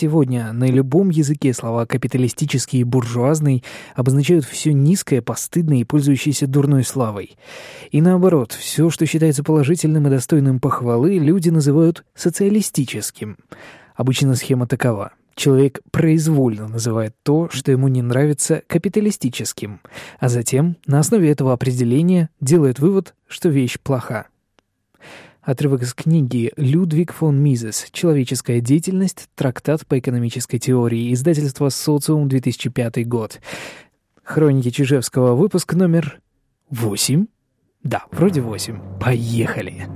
Сегодня на любом языке слова «капиталистический» и «буржуазный» обозначают все низкое, постыдное и пользующееся дурной славой. И наоборот, все, что считается положительным и достойным похвалы, люди называют социалистическим. Обычно схема такова. Человек произвольно называет то, что ему не нравится, капиталистическим, а затем на основе этого определения делает вывод, что вещь плоха. Отрывок из книги «Людвиг фон Мизес. Человеческая деятельность. Трактат по экономической теории». Издательство «Социум», 2005 год. Хроники Чижевского, выпуск номер 8? Да, вроде 8. Поехали!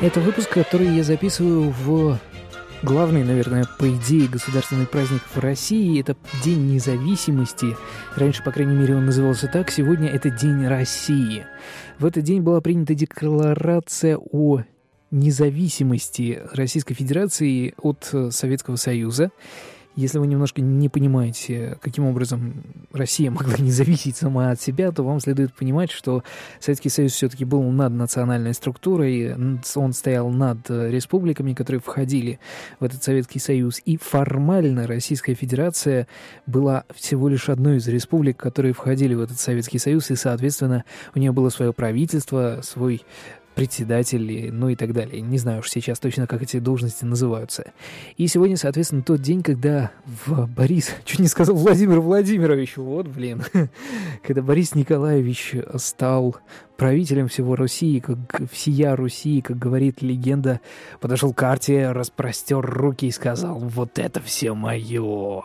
Это выпуск, который я записываю в главный, наверное, по идее, государственный праздник в России. Это День независимости. Раньше, по крайней мере, он назывался так. Сегодня это День России. В этот день была принята декларация о независимости Российской Федерации от Советского Союза. Если вы немножко не понимаете, каким образом Россия могла не зависеть сама от себя, то вам следует понимать, что Советский Союз все-таки был над национальной структурой, он стоял над республиками, которые входили в этот Советский Союз, и формально Российская Федерация была всего лишь одной из республик, которые входили в этот Советский Союз, и, соответственно, у нее было свое правительство, свой председатель, ну и так далее. Не знаю уж сейчас точно, как эти должности называются. И сегодня, соответственно, тот день, когда в Борис, чуть не сказал Владимир Владимирович, вот, блин, когда Борис Николаевич стал правителем всего Руси, как всея Руси, как говорит легенда, подошел к карте, распростер руки и сказал «Вот это все мое!»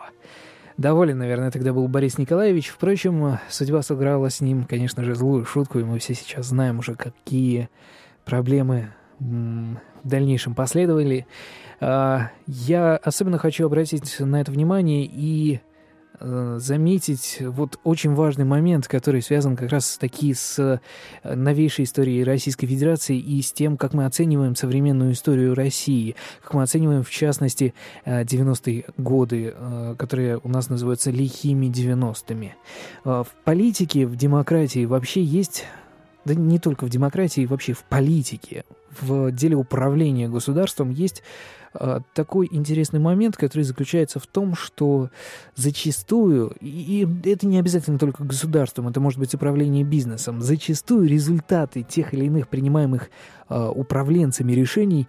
Доволен, наверное, тогда был Борис Николаевич. Впрочем, судьба сыграла с ним, конечно же, злую шутку, и мы все сейчас знаем уже, какие проблемы в дальнейшем последовали. А, я особенно хочу обратить на это внимание и э, заметить вот очень важный момент, который связан как раз таки с э, новейшей историей Российской Федерации и с тем, как мы оцениваем современную историю России, как мы оцениваем, в частности, 90-е э, годы, которые у нас называются лихими 90-ми. В политике, в демократии вообще есть да не только в демократии, вообще в политике, в деле управления государством есть э, такой интересный момент, который заключается в том, что зачастую, и, и это не обязательно только государством, это может быть управление бизнесом, зачастую результаты тех или иных принимаемых э, управленцами решений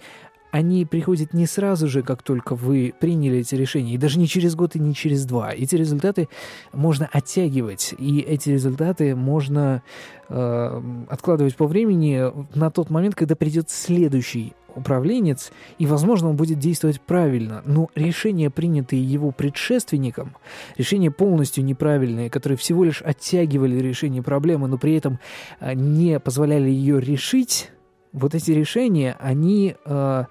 они приходят не сразу же, как только вы приняли эти решения, и даже не через год и не через два. Эти результаты можно оттягивать, и эти результаты можно э, откладывать по времени на тот момент, когда придет следующий управленец, и, возможно, он будет действовать правильно. Но решения, принятые его предшественником, решения полностью неправильные, которые всего лишь оттягивали решение проблемы, но при этом э, не позволяли ее решить, вот эти решения, они э,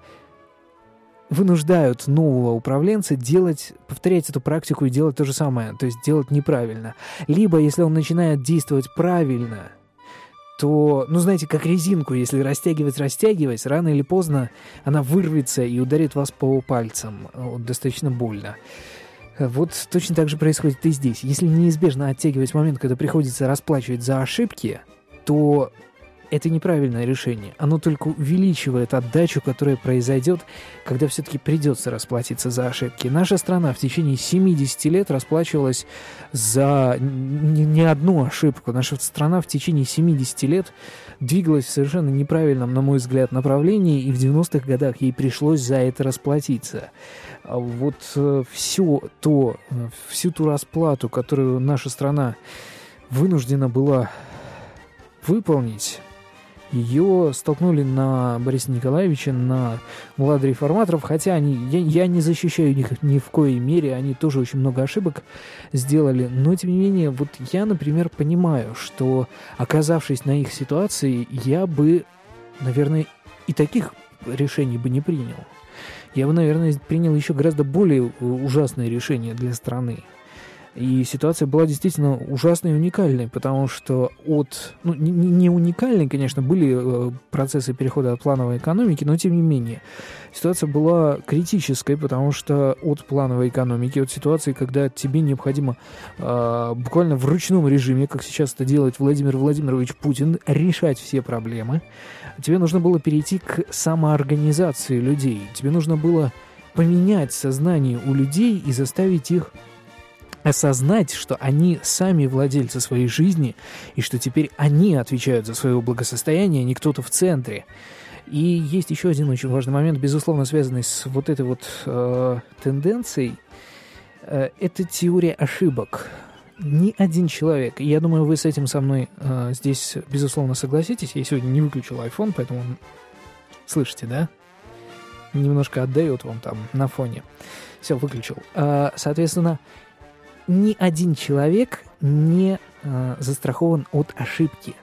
вынуждают нового управленца делать, повторять эту практику и делать то же самое, то есть делать неправильно. Либо, если он начинает действовать правильно, то, ну, знаете, как резинку, если растягивать, растягивать, рано или поздно она вырвется и ударит вас по пальцам. Вот, достаточно больно. Вот точно так же происходит и здесь. Если неизбежно оттягивать момент, когда приходится расплачивать за ошибки, то это неправильное решение. Оно только увеличивает отдачу, которая произойдет, когда все-таки придется расплатиться за ошибки. Наша страна в течение 70 лет расплачивалась за не, одну ошибку. Наша страна в течение 70 лет двигалась в совершенно неправильном, на мой взгляд, направлении, и в 90-х годах ей пришлось за это расплатиться. А вот э, все то, э, всю ту расплату, которую наша страна вынуждена была выполнить ее столкнули на Бориса Николаевича, на младореформаторов, хотя они, я, я не защищаю их ни в коей мере, они тоже очень много ошибок сделали, но тем не менее, вот я, например, понимаю, что оказавшись на их ситуации, я бы, наверное, и таких решений бы не принял. Я бы, наверное, принял еще гораздо более ужасное решение для страны. И ситуация была действительно ужасной и уникальной, потому что от... Ну, не, не уникальной, конечно, были э, процессы перехода от плановой экономики, но тем не менее. Ситуация была критической, потому что от плановой экономики, от ситуации, когда тебе необходимо э, буквально в ручном режиме, как сейчас это делает Владимир Владимирович Путин, решать все проблемы, тебе нужно было перейти к самоорганизации людей. Тебе нужно было поменять сознание у людей и заставить их осознать, что они сами владельцы своей жизни, и что теперь они отвечают за свое благосостояние, а не кто-то в центре. И есть еще один очень важный момент, безусловно, связанный с вот этой вот э, тенденцией. Э, это теория ошибок. Ни один человек, я думаю, вы с этим со мной э, здесь, безусловно, согласитесь. Я сегодня не выключил iPhone, поэтому слышите, да? Немножко отдает вам там на фоне. Все, выключил. Э, соответственно, ни один человек не э, застрахован от ошибки.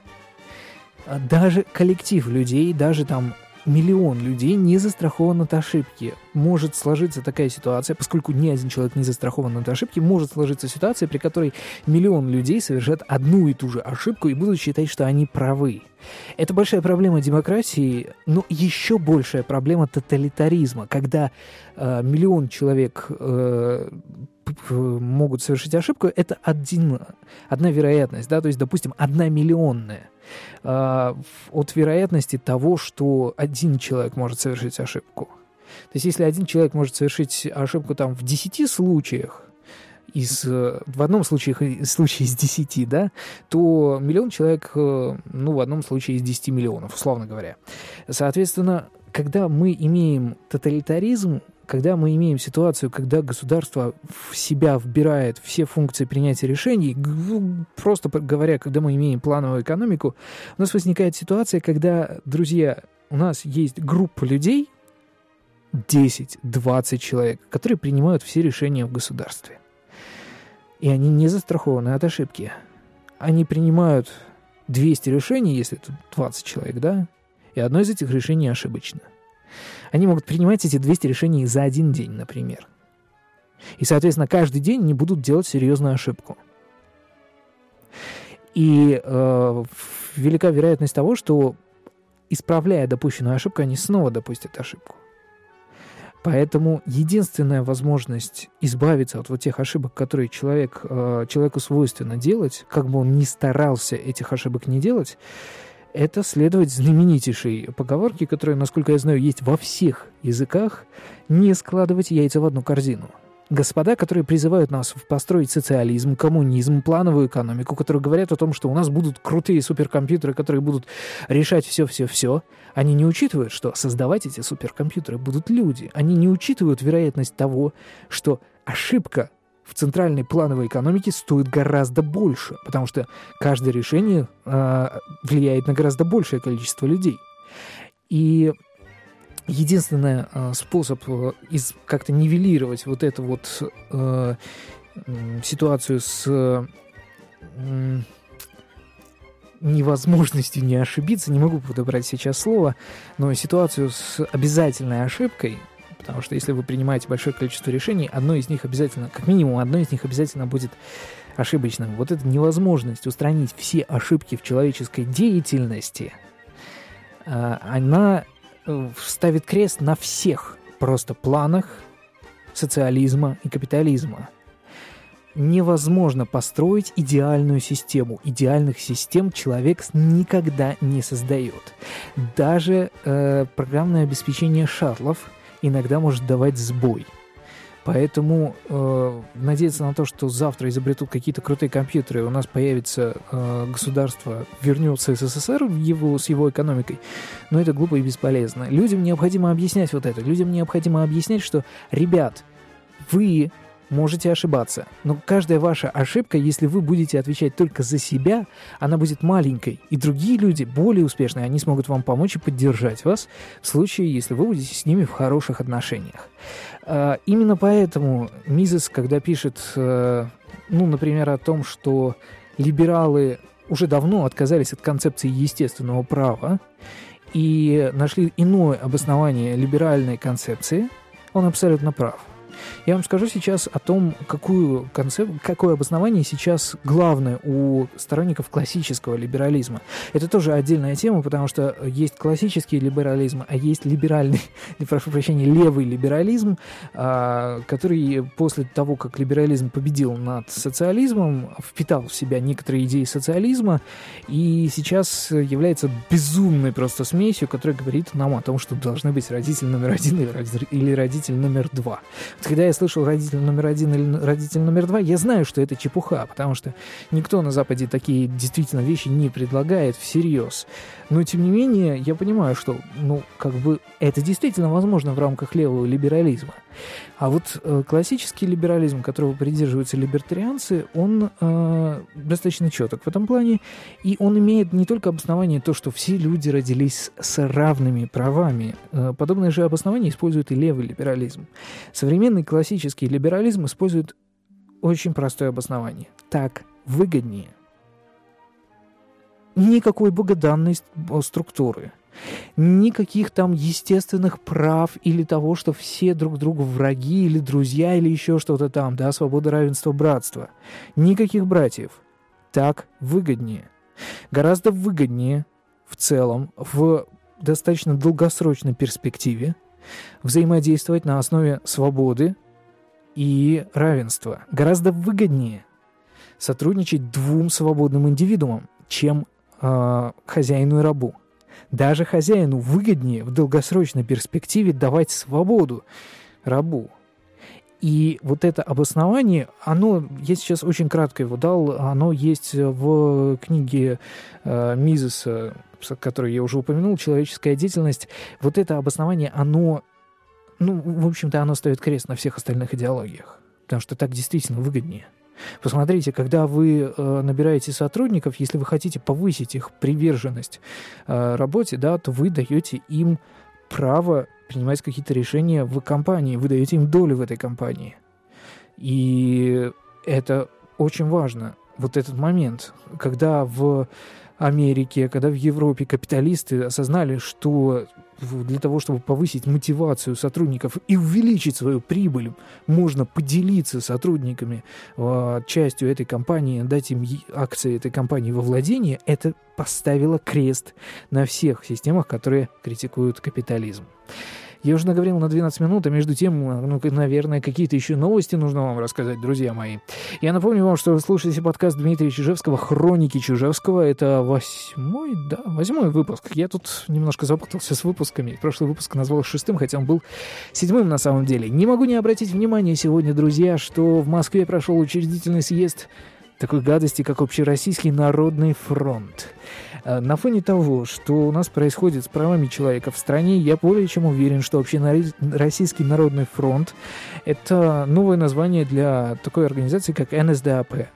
Даже коллектив людей, даже там миллион людей не застрахован от ошибки. Может сложиться такая ситуация, поскольку ни один человек не застрахован от ошибки, может сложиться ситуация, при которой миллион людей совершат одну и ту же ошибку и будут считать, что они правы. Это большая проблема демократии, но еще большая проблема тоталитаризма, когда э, миллион человек э, могут совершить ошибку, это один, одна вероятность, да, то есть, допустим, одна миллионная э, от вероятности того, что один человек может совершить ошибку. То есть, если один человек может совершить ошибку там в 10 случаях, из, в одном случае, случае из 10, да, то миллион человек, э, ну, в одном случае из 10 миллионов, условно говоря. Соответственно, когда мы имеем тоталитаризм, когда мы имеем ситуацию, когда государство в себя вбирает все функции принятия решений, просто говоря, когда мы имеем плановую экономику, у нас возникает ситуация, когда, друзья, у нас есть группа людей, 10-20 человек, которые принимают все решения в государстве. И они не застрахованы от ошибки. Они принимают 200 решений, если тут 20 человек, да, и одно из этих решений ошибочно. Они могут принимать эти 200 решений за один день, например. И, соответственно, каждый день не будут делать серьезную ошибку. И э, велика вероятность того, что, исправляя допущенную ошибку, они снова допустят ошибку. Поэтому единственная возможность избавиться от вот тех ошибок, которые человек, э, человеку свойственно делать, как бы он ни старался этих ошибок не делать, это следовать знаменитейшей поговорке, которая, насколько я знаю, есть во всех языках, не складывать яйца в одну корзину. Господа, которые призывают нас построить социализм, коммунизм, плановую экономику, которые говорят о том, что у нас будут крутые суперкомпьютеры, которые будут решать все-все-все, они не учитывают, что создавать эти суперкомпьютеры будут люди. Они не учитывают вероятность того, что ошибка в центральной плановой экономике стоит гораздо больше, потому что каждое решение э, влияет на гораздо большее количество людей. И единственный э, способ из, как-то нивелировать вот эту вот э, ситуацию с э, невозможностью не ошибиться, не могу подобрать сейчас слово, но ситуацию с обязательной ошибкой – Потому что если вы принимаете большое количество решений, одно из них обязательно, как минимум, одно из них обязательно будет ошибочным. Вот эта невозможность устранить все ошибки в человеческой деятельности, а, она э, ставит крест на всех просто планах социализма и капитализма. Невозможно построить идеальную систему. Идеальных систем человек никогда не создает. Даже э, программное обеспечение шаттлов – иногда может давать сбой. Поэтому э, надеяться на то, что завтра изобретут какие-то крутые компьютеры, у нас появится э, государство, вернется СССР его, с его экономикой, но это глупо и бесполезно. Людям необходимо объяснять вот это. Людям необходимо объяснять, что, ребят, вы можете ошибаться. Но каждая ваша ошибка, если вы будете отвечать только за себя, она будет маленькой. И другие люди, более успешные, они смогут вам помочь и поддержать вас в случае, если вы будете с ними в хороших отношениях. А, именно поэтому Мизес, когда пишет, э, ну, например, о том, что либералы уже давно отказались от концепции естественного права и нашли иное обоснование либеральной концепции, он абсолютно прав. Я вам скажу сейчас о том, какую концеп... какое обоснование сейчас главное у сторонников классического либерализма. Это тоже отдельная тема, потому что есть классический либерализм, а есть либеральный, прошу прощения, левый либерализм, а, который после того, как либерализм победил над социализмом, впитал в себя некоторые идеи социализма и сейчас является безумной просто смесью, которая говорит нам о том, что должны быть родитель номер один или родитель номер два. Когда я слышал родитель номер один или родитель номер два, я знаю, что это чепуха, потому что никто на Западе такие действительно вещи не предлагает всерьез. Но, тем не менее, я понимаю, что, ну, как бы, это действительно возможно в рамках левого либерализма. А вот э, классический либерализм, которого придерживаются либертарианцы, он э, достаточно четок в этом плане, и он имеет не только обоснование то, что все люди родились с равными правами. Э, подобное же обоснование использует и левый либерализм. Современный классический либерализм использует очень простое обоснование. Так выгоднее – никакой богоданной структуры, никаких там естественных прав или того, что все друг другу враги или друзья или еще что-то там, да, свобода, равенство, братство. Никаких братьев. Так выгоднее. Гораздо выгоднее в целом, в достаточно долгосрочной перспективе взаимодействовать на основе свободы и равенства. Гораздо выгоднее сотрудничать двум свободным индивидуумам, чем э, хозяину и рабу. Даже хозяину выгоднее в долгосрочной перспективе давать свободу рабу. И вот это обоснование, оно, я сейчас очень кратко его дал, оно есть в книге э, Мизеса, которую я уже упомянул, «Человеческая деятельность». Вот это обоснование, оно, ну, в общем-то, оно ставит крест на всех остальных идеологиях, потому что так действительно выгоднее. Посмотрите, когда вы э, набираете сотрудников, если вы хотите повысить их приверженность э, работе, да, то вы даете им право принимать какие-то решения в компании, вы даете им долю в этой компании. И это очень важно, вот этот момент, когда в Америке, когда в Европе капиталисты осознали, что для того, чтобы повысить мотивацию сотрудников и увеличить свою прибыль, можно поделиться сотрудниками э, частью этой компании, дать им акции этой компании во владение, это поставило крест на всех системах, которые критикуют капитализм. Я уже наговорил на 12 минут, а между тем, ну, наверное, какие-то еще новости нужно вам рассказать, друзья мои. Я напомню вам, что вы слушаете подкаст Дмитрия Чижевского «Хроники Чижевского». Это восьмой, да, восьмой выпуск. Я тут немножко запутался с выпусками. Прошлый выпуск назвал шестым, хотя он был седьмым на самом деле. Не могу не обратить внимание сегодня, друзья, что в Москве прошел учредительный съезд такой гадости, как Общероссийский народный фронт. Э, на фоне того, что у нас происходит с правами человека в стране, я более чем уверен, что Общероссийский народный фронт – это новое название для такой организации, как НСДАП.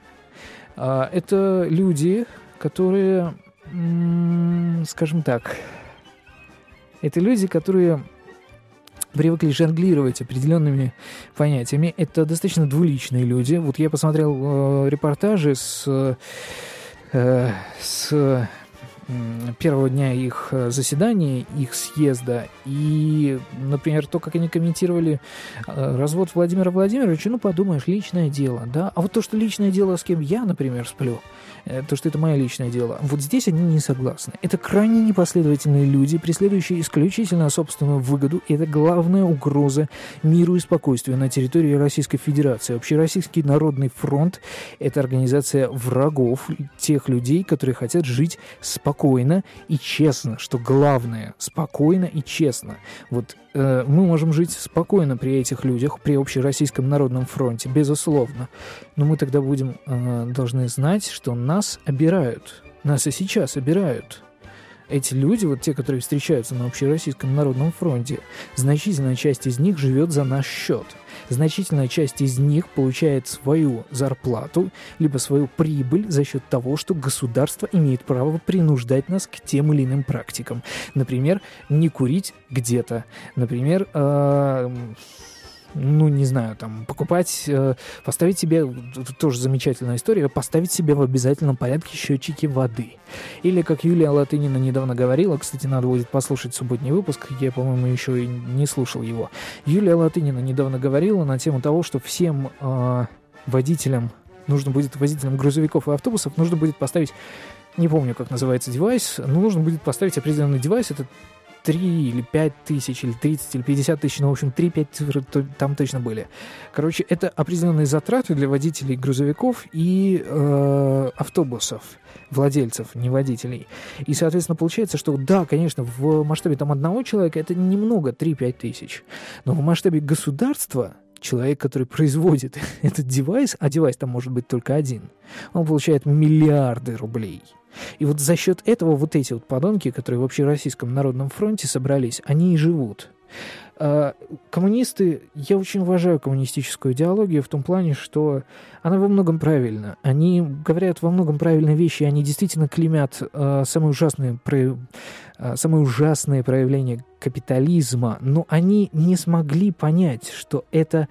Э, это люди, которые, скажем так, это люди, которые привыкли жонглировать определенными понятиями. Это достаточно двуличные люди. Вот я посмотрел э, репортажи с, э, с первого дня их э, заседания, их съезда, и, например, то, как они комментировали э, развод Владимира Владимировича, ну, подумаешь, личное дело, да, а вот то, что личное дело, с кем я, например, сплю, Э, то, что это мое личное дело. Вот здесь они не согласны. Это крайне непоследовательные люди, преследующие исключительно собственную выгоду, и это главная угроза миру и спокойствию на территории Российской Федерации. Общероссийский народный фронт – это организация врагов, тех людей, которые хотят жить спокойно и честно, что главное – спокойно и честно. Вот Э, мы можем жить спокойно при этих людях, при Общероссийском народном фронте, безусловно. Но мы тогда будем э, должны знать, что нас обирают. Нас и сейчас обирают эти люди, вот те, которые встречаются на Общероссийском народном фронте, значительная часть из них живет за наш счет. Значительная часть из них получает свою зарплату, либо свою прибыль за счет того, что государство имеет право принуждать нас к тем или иным практикам. Например, не курить где-то. Например, э ну, не знаю, там, покупать, э, поставить себе, тоже замечательная история, поставить себе в обязательном порядке счетчики воды. Или, как Юлия Латынина недавно говорила, кстати, надо будет послушать субботний выпуск, я, по-моему, еще и не слушал его. Юлия Латынина недавно говорила на тему того, что всем э, водителям нужно будет, водителям грузовиков и автобусов, нужно будет поставить не помню, как называется девайс, но нужно будет поставить определенный девайс, это 3 или 5 тысяч, или 30, или 50 тысяч, ну, в общем, 3-5 цифр там точно были. Короче, это определенные затраты для водителей грузовиков и э, автобусов, владельцев, не водителей. И, соответственно, получается, что да, конечно, в масштабе там одного человека это немного, 3-5 тысяч, но в масштабе государства человек, который производит этот девайс, а девайс там может быть только один, он получает миллиарды рублей – и вот за счет этого вот эти вот подонки, которые в Общероссийском народном фронте собрались, они и живут. А, коммунисты, я очень уважаю коммунистическую идеологию в том плане, что она во многом правильна. Они говорят во многом правильные вещи, они действительно клеймят э, самые, ужасные, про, э, самые ужасные проявления капитализма, но они не смогли понять, что это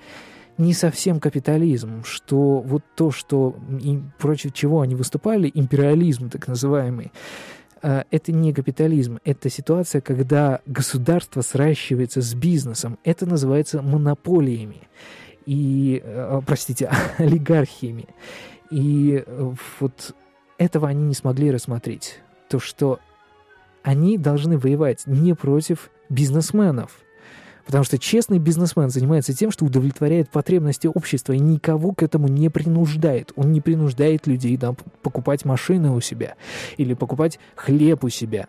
не совсем капитализм, что вот то, что и против чего они выступали, империализм так называемый, э, это не капитализм, это ситуация, когда государство сращивается с бизнесом. Это называется монополиями и, э, простите, олигархиями. И э, вот этого они не смогли рассмотреть. То, что они должны воевать не против бизнесменов – Потому что честный бизнесмен занимается тем, что удовлетворяет потребности общества и никого к этому не принуждает. Он не принуждает людей да, покупать машины у себя или покупать хлеб у себя.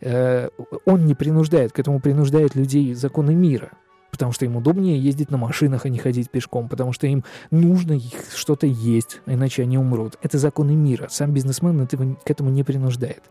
Э, он не принуждает, к этому принуждает людей законы мира потому что им удобнее ездить на машинах, а не ходить пешком, потому что им нужно что-то есть, иначе они умрут. Это законы мира. Сам бизнесмен этого, к этому не принуждает.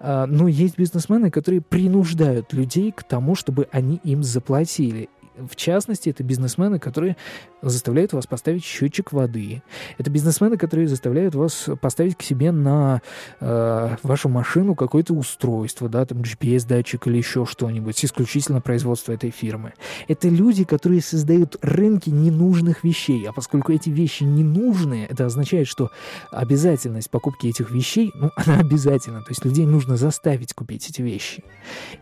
А, но есть бизнесмены, которые принуждают людей к тому, чтобы они им заплатили. В частности, это бизнесмены, которые заставляют вас поставить счетчик воды. Это бизнесмены, которые заставляют вас поставить к себе на э, вашу машину какое-то устройство, да, там GPS-датчик или еще что-нибудь, исключительно производства этой фирмы. Это люди, которые создают рынки ненужных вещей, а поскольку эти вещи ненужные, это означает, что обязательность покупки этих вещей, ну, она обязательна, то есть людей нужно заставить купить эти вещи.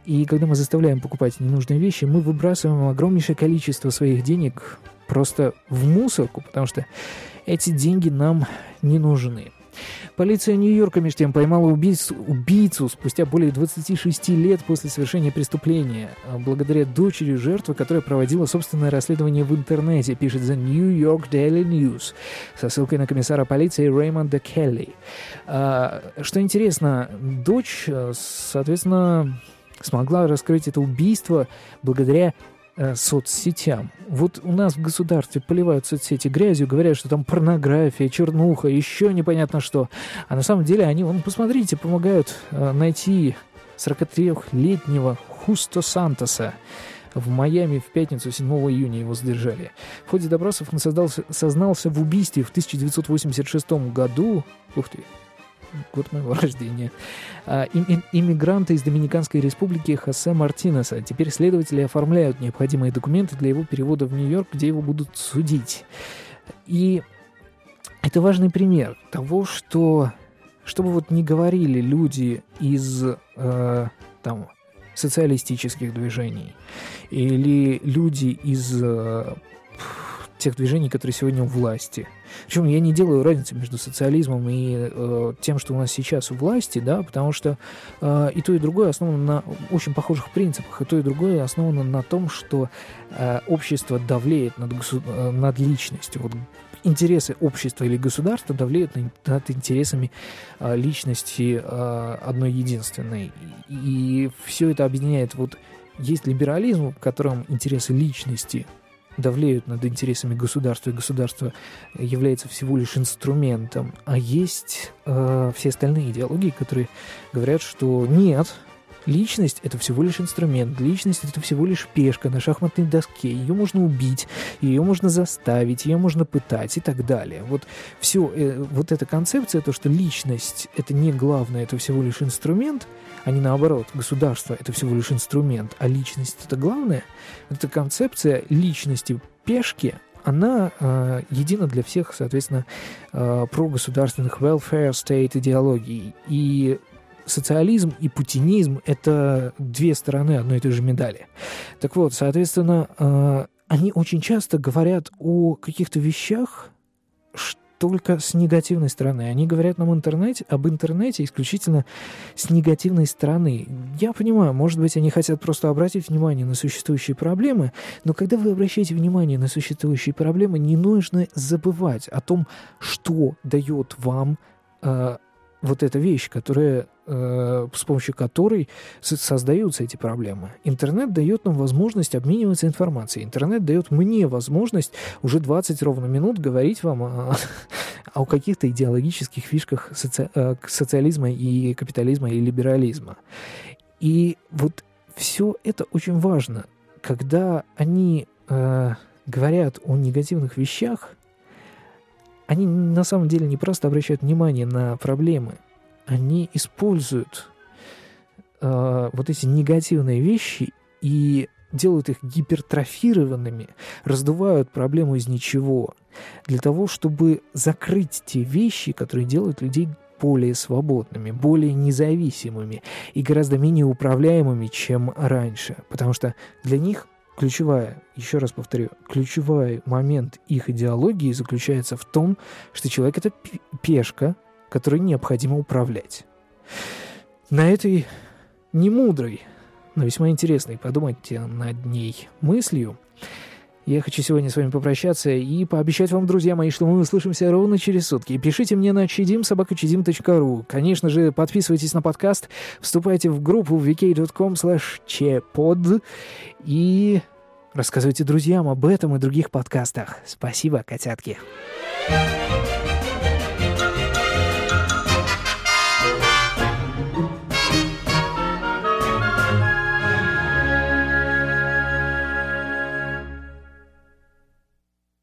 И когда мы заставляем покупать ненужные вещи, мы выбрасываем огромнейшее количество своих денег просто в мусорку, потому что эти деньги нам не нужны. Полиция Нью-Йорка, между тем, поймала убийцу, убийцу спустя более 26 лет после совершения преступления, а благодаря дочери жертвы, которая проводила собственное расследование в интернете, пишет The New York Daily News, со ссылкой на комиссара полиции Рэймонда Келли. А, что интересно, дочь, соответственно, смогла раскрыть это убийство благодаря э, соцсетям. Вот у нас в государстве поливают соцсети грязью, говорят, что там порнография, чернуха, еще непонятно что. А на самом деле они, вон, посмотрите, помогают э, найти 43-летнего Хусто Сантоса. В Майами в пятницу 7 июня его задержали. В ходе допросов он создался, сознался в убийстве в 1986 году. Ух ты, год моего рождения, а, иммигранта из Доминиканской республики Хосе Мартинеса. Теперь следователи оформляют необходимые документы для его перевода в Нью-Йорк, где его будут судить. И это важный пример того, что, чтобы вот не говорили люди из э, там, социалистических движений или люди из э, тех движений, которые сегодня у власти. Причем я не делаю разницы между социализмом и э, тем, что у нас сейчас у власти, да, потому что э, и то, и другое основано на очень похожих принципах, и то, и другое основано на том, что э, общество давлеет над, госу- э, над личностью. Вот интересы общества или государства давлеют над интересами э, личности э, одной единственной. И, и все это объединяет вот есть либерализм, в котором интересы личности давлеют над интересами государства, и государство является всего лишь инструментом. А есть э, все остальные идеологии, которые говорят, что нет, Личность — это всего лишь инструмент, личность — это всего лишь пешка на шахматной доске, ее можно убить, ее можно заставить, ее можно пытать и так далее. Вот все, э, вот эта концепция, то, что личность — это не главное, это всего лишь инструмент, а не наоборот, государство — это всего лишь инструмент, а личность — это главное, эта концепция личности пешки, она э, едина для всех, соответственно, э, прогосударственных welfare state идеологий. И социализм и путинизм — это две стороны одной и той же медали. Так вот, соответственно, э, они очень часто говорят о каких-то вещах, только с негативной стороны. Они говорят нам интернете, об интернете исключительно с негативной стороны. Я понимаю, может быть, они хотят просто обратить внимание на существующие проблемы, но когда вы обращаете внимание на существующие проблемы, не нужно забывать о том, что дает вам э, вот эта вещь, которая Э, с помощью которой создаются эти проблемы. Интернет дает нам возможность обмениваться информацией. Интернет дает мне возможность уже 20 ровно минут говорить вам о, о каких-то идеологических фишках соци, э, социализма и капитализма и либерализма. И вот все это очень важно. Когда они э, говорят о негативных вещах, они на самом деле не просто обращают внимание на проблемы – они используют э, вот эти негативные вещи и делают их гипертрофированными, раздувают проблему из ничего, для того, чтобы закрыть те вещи, которые делают людей более свободными, более независимыми и гораздо менее управляемыми, чем раньше. Потому что для них ключевая, еще раз повторю, ключевой момент их идеологии заключается в том, что человек — это пешка, которой необходимо управлять. На этой немудрой, но весьма интересной, подумайте над ней мыслью, я хочу сегодня с вами попрощаться и пообещать вам, друзья мои, что мы услышимся ровно через сутки. Пишите мне на chidim Конечно же, подписывайтесь на подкаст, вступайте в группу vk.com chpod и рассказывайте друзьям об этом и других подкастах. Спасибо, котятки. thank you